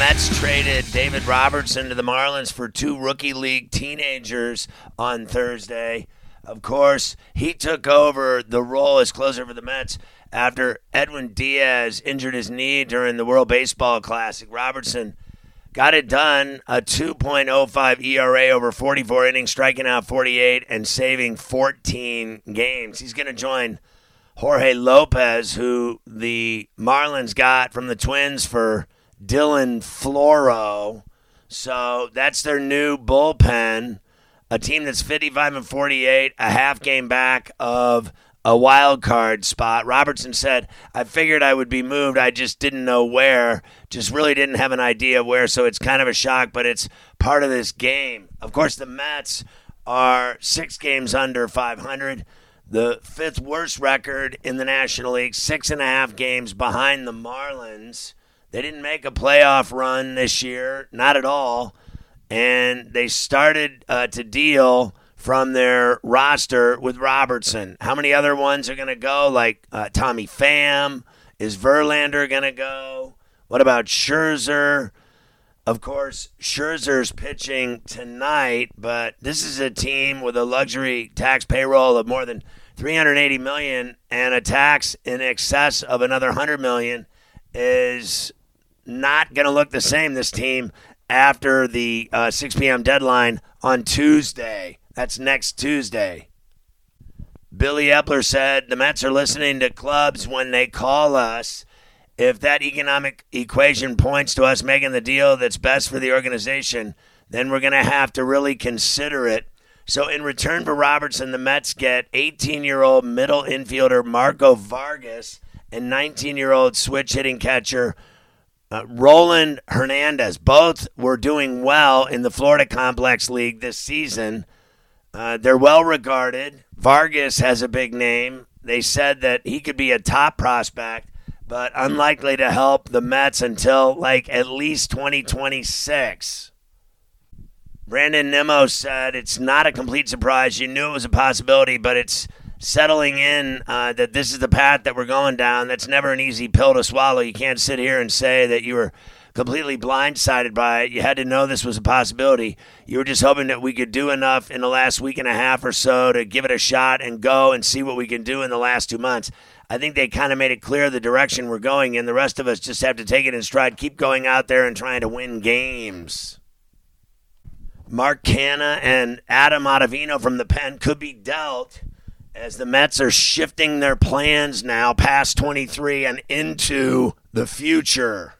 Mets traded David Robertson to the Marlins for two rookie league teenagers on Thursday. Of course, he took over the role as closer for the Mets after Edwin Diaz injured his knee during the World Baseball Classic. Robertson got it done a 2.05 ERA over 44 innings, striking out 48 and saving 14 games. He's going to join Jorge Lopez, who the Marlins got from the Twins for Dylan Floro. So that's their new bullpen. A team that's 55 and 48, a half game back of a wild card spot. Robertson said, I figured I would be moved. I just didn't know where. Just really didn't have an idea where. So it's kind of a shock, but it's part of this game. Of course, the Mets are six games under 500, the fifth worst record in the National League, six and a half games behind the Marlins. They didn't make a playoff run this year, not at all. And they started uh, to deal from their roster with Robertson. How many other ones are going to go? Like uh, Tommy Pham? Is Verlander going to go? What about Scherzer? Of course, Scherzer's pitching tonight, but this is a team with a luxury tax payroll of more than 380 million and a tax in excess of another 100 million is not going to look the same this team after the uh, 6 p.m. deadline on Tuesday. That's next Tuesday. Billy Eppler said the Mets are listening to clubs when they call us. If that economic equation points to us making the deal that's best for the organization, then we're going to have to really consider it. So, in return for Robertson, the Mets get 18 year old middle infielder Marco Vargas and 19 year old switch hitting catcher uh, Ronald Hernandez. Both were doing well in the Florida Complex League this season. Uh, they're well regarded. Vargas has a big name. They said that he could be a top prospect, but unlikely to help the Mets until like at least 2026. Brandon Nimmo said it's not a complete surprise. You knew it was a possibility, but it's settling in uh, that this is the path that we're going down. That's never an easy pill to swallow. You can't sit here and say that you were completely blindsided by it. You had to know this was a possibility. You were just hoping that we could do enough in the last week and a half or so to give it a shot and go and see what we can do in the last two months. I think they kind of made it clear the direction we're going in. The rest of us just have to take it in stride, keep going out there and trying to win games. Mark Canha and Adam Ottavino from the pen could be dealt as the Mets are shifting their plans now past 23 and into the future.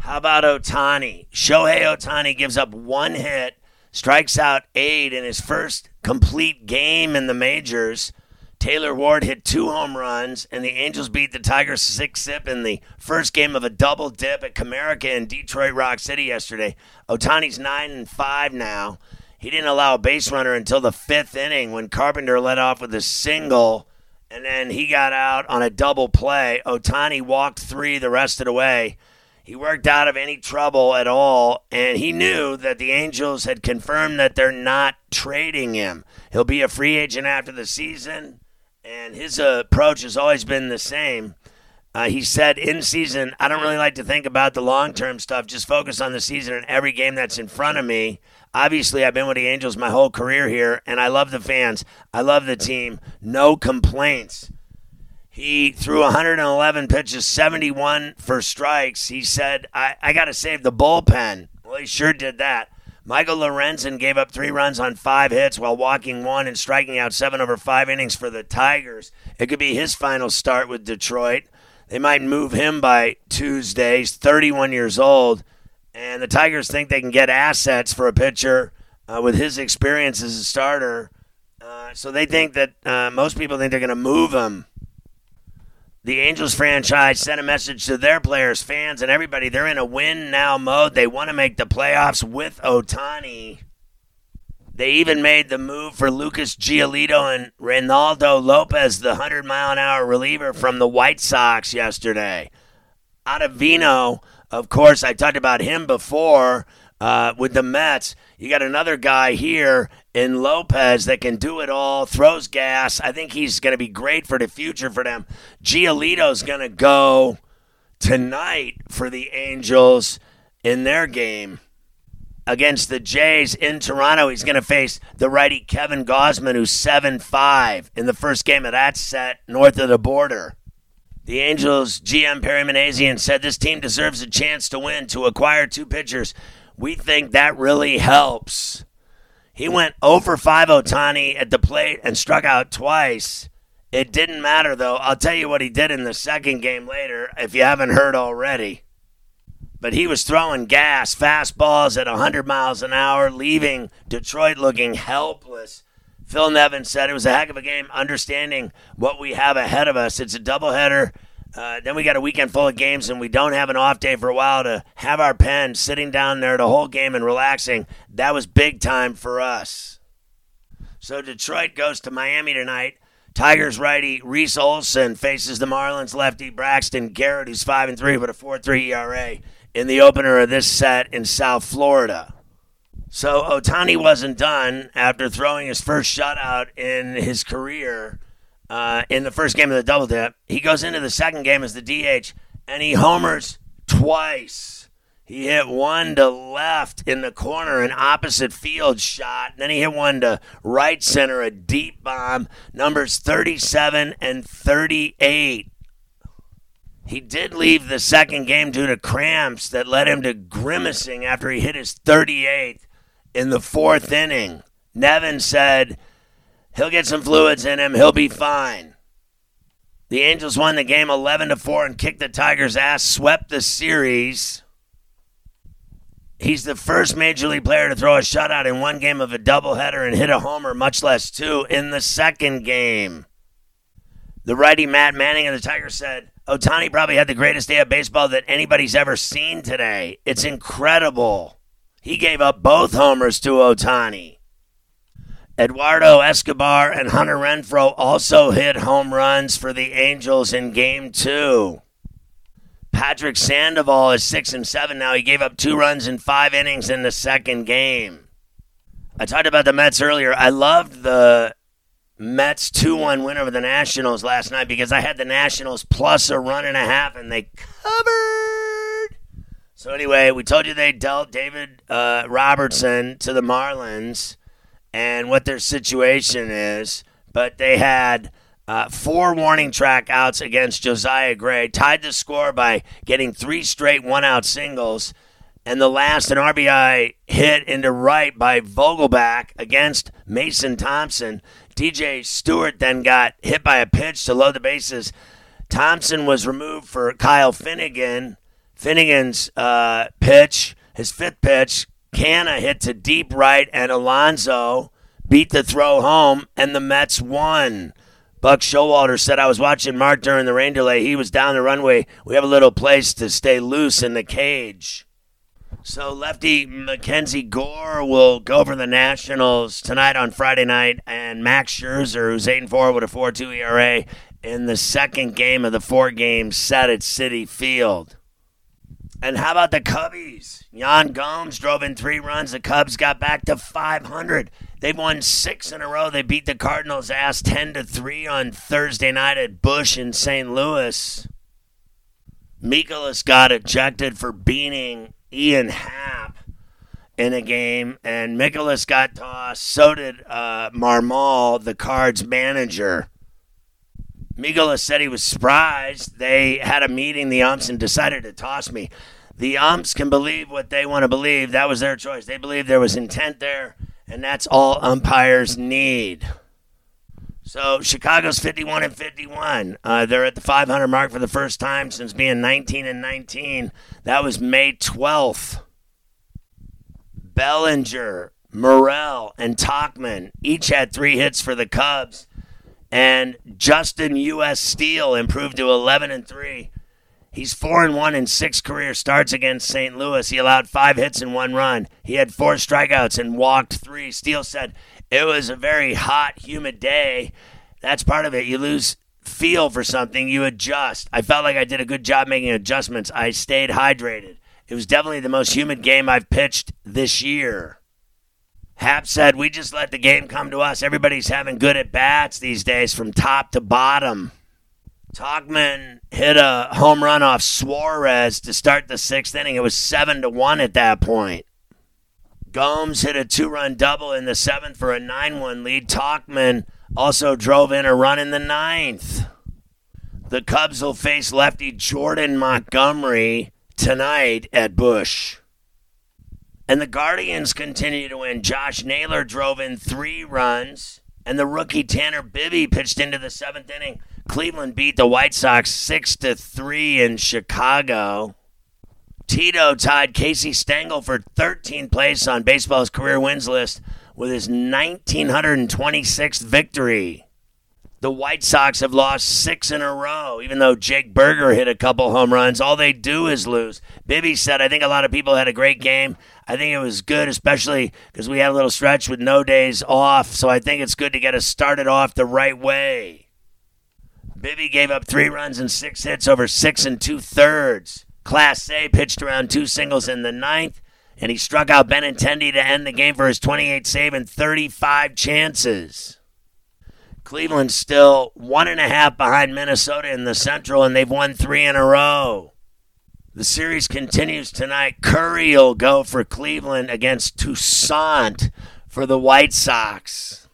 How about Ohtani? Shohei Ohtani gives up one hit, strikes out eight in his first complete game in the majors. Taylor Ward hit two home runs, and the Angels beat the Tigers 6 zip in the first game of a double dip at Comerica in Detroit Rock City yesterday. Ohtani's 9 and 5 now. He didn't allow a base runner until the fifth inning when Carpenter led off with a single, and then he got out on a double play. Ohtani walked three the rest of the way. He worked out of any trouble at all, and he knew that the Angels had confirmed that they're not trading him. He'll be a free agent after the season and his approach has always been the same. Uh, he said in season, I don't really like to think about the long term stuff, just focus on the season and every game that's in front of me. Obviously, I've been with the Angels my whole career here, and I love the fans. I love the team. No complaints. He threw 111 pitches, 71 for strikes. He said, I, I got to save the bullpen. Well, he sure did that. Michael Lorenzen gave up three runs on five hits while walking one and striking out seven over five innings for the Tigers. It could be his final start with Detroit. They might move him by Tuesday. He's 31 years old, and the Tigers think they can get assets for a pitcher uh, with his experience as a starter. Uh, so they think that uh, most people think they're going to move him the Angels franchise sent a message to their players, fans, and everybody. They're in a win now mode. They want to make the playoffs with Ohtani. They even made the move for Lucas Giolito and Reynaldo Lopez, the 100 mile an hour reliever from the White Sox yesterday. Ottavino, of course, I talked about him before uh, with the Mets. You got another guy here in Lopez that can do it all, throws gas. I think he's going to be great for the future for them. Giolito's going to go tonight for the Angels in their game against the Jays in Toronto. He's going to face the righty Kevin Gausman, who's 7 5 in the first game of that set north of the border. The Angels GM Perry Minasian said this team deserves a chance to win, to acquire two pitchers. We think that really helps. He went over 5 Ohtani at the plate and struck out twice. It didn't matter, though. I'll tell you what he did in the second game later if you haven't heard already. But he was throwing gas, fastballs at 100 miles an hour, leaving Detroit looking helpless. Phil Nevin said it was a heck of a game, understanding what we have ahead of us. It's a doubleheader uh, then we got a weekend full of games, and we don't have an off day for a while to have our pen sitting down there the whole game and relaxing. That was big time for us. So Detroit goes to Miami tonight. Tigers righty Reese Olson faces the Marlins lefty Braxton Garrett, who's five and three with a four three ERA in the opener of this set in South Florida. So Ohtani wasn't done after throwing his first shutout in his career uh, in the first game of the double dip. He goes into the second game as the DH and he homers twice. He hit one to left in the corner, an opposite field shot. And then he hit one to right center, a deep bomb, numbers 37 and 38. He did leave the second game due to cramps that led him to grimacing after he hit his 38th in the fourth inning. Nevin said He'll get some fluids in him. He'll be fine. The Angels won the game 11 to 4 and kicked the Tigers' ass, swept the series. He's the first major league player to throw a shutout in one game of a doubleheader and hit a homer, much less two, in the second game. The righty Matt Manning of the Tigers said, Ohtani probably had the greatest day of baseball that anybody's ever seen today. It's incredible. He gave up both homers to Ohtani. Eduardo Escobar and Hunter Renfroe also hit home runs for the Angels in game two. Patrick Sandoval is six and seven now. He gave up two runs in five innings in the second game. I talked about the Mets earlier. I loved the Mets 2 1 win over the Nationals last night because I had the Nationals plus a run and a half and they covered. So, anyway, we told you they dealt David uh, Robertson to the Marlins and what their situation is, but they had uh, four warning track outs against Josiah Gray, tied the score by getting three straight one out singles, and the last an RBI hit into right by Vogelbach against Mason Thompson. DJ Stewart then got hit by a pitch to load the bases. Thompson was removed for Kyle Finnegan. Finnegan's uh, pitch, his fifth pitch, Canha hit to deep right, and Alonso beat the throw home, and the Mets won. Buck Showalter said, I was watching Mark during the rain delay. He was down the runway. We have a little place to stay loose in the cage. So lefty Mackenzie Gore will go for the Nationals tonight on Friday night, and Max Scherzer, who's 8 and 4 with a 4 2 ERA, in the second game of the four game set at Citi Field. And how about the Cubbies? Yan Gomes drove in three runs. The Cubs got back to 500. They've won six in a row. They beat the Cardinals' ass 10 to 3 on Thursday night at Busch in St. Louis. Mikolas got ejected for beating Ian Happ in a game, and Mikolas got tossed. So did uh, Marmol, the Cards manager. Mikolas said he was surprised. They had a meeting, the umps, and decided to toss me. The umps can believe what they want to believe. That was their choice. They believe there was intent there, and that's all umpires need. So Chicago's 51 and 51. Uh, they're at the 500 mark for the first time since being 19 and 19. That was May 12th. Bellinger, Morel, and Tauchman each had three hits for the Cubs, and Justin U.S. Steele improved to 11 and three. He's four and one in six career starts against St. Louis. He allowed five hits and one run. He had four strikeouts and walked three. Steele said it was a very hot, humid day. That's part of it. You lose feel for something, you adjust. I felt like I did a good job making adjustments. I stayed hydrated. It was definitely the most humid game I've pitched this year. Happ said, We just let the game come to us. Everybody's having good at bats these days from top to bottom. Tauchman hit a home run off Suarez to start the sixth inning. It was seven to one at that point. Gomes hit a two-run double in the seventh for a nine-one lead. Tauchman also drove in a run in the ninth. The Cubs will face lefty Jordan Montgomery tonight at Busch. And the Guardians continue to win. Josh Naylor drove in three runs, and the rookie Tanner Bibee pitched into the seventh inning. Cleveland beat the White Sox 6 to 3 in Chicago. Tito tied Casey Stengel for 13th place on baseball's career wins list with his 1926th victory. The White Sox have lost six in a row, even though Jake Burger hit a couple home runs. All they do is lose. Bibee said, I think a lot of people had a great game. I think it was good, especially because we had a little stretch with no days off. So I think it's good to get us started off the right way. Bibee gave up three runs and six hits over six and two thirds. Clase pitched around two singles in the ninth, and he struck out Benintendi to end the game for his 28 save and 35 chances. Cleveland's still one and a half behind Minnesota in the Central, and they've won three in a row. The series continues tonight. Curry will go for Cleveland against Toussaint for the White Sox.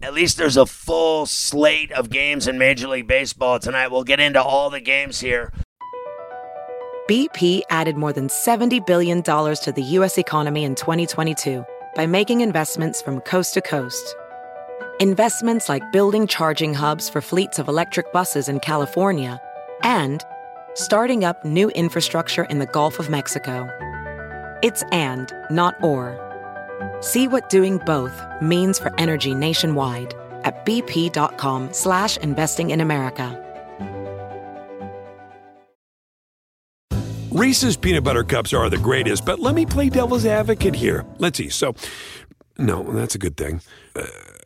At least there's a full slate of games in Major League Baseball tonight. We'll get into all the games here. BP added more than $70 billion to the U.S. economy in 2022 by making investments from coast to coast investments like building charging hubs for fleets of electric buses in California, and starting up new infrastructure in the Gulf of Mexico. It's and, not or. See what doing both means for energy nationwide at bp.com slash investing in America. Reese's peanut butter cups are the greatest, but let me play devil's advocate here. Let's see. So, no, that's a good thing. Uh,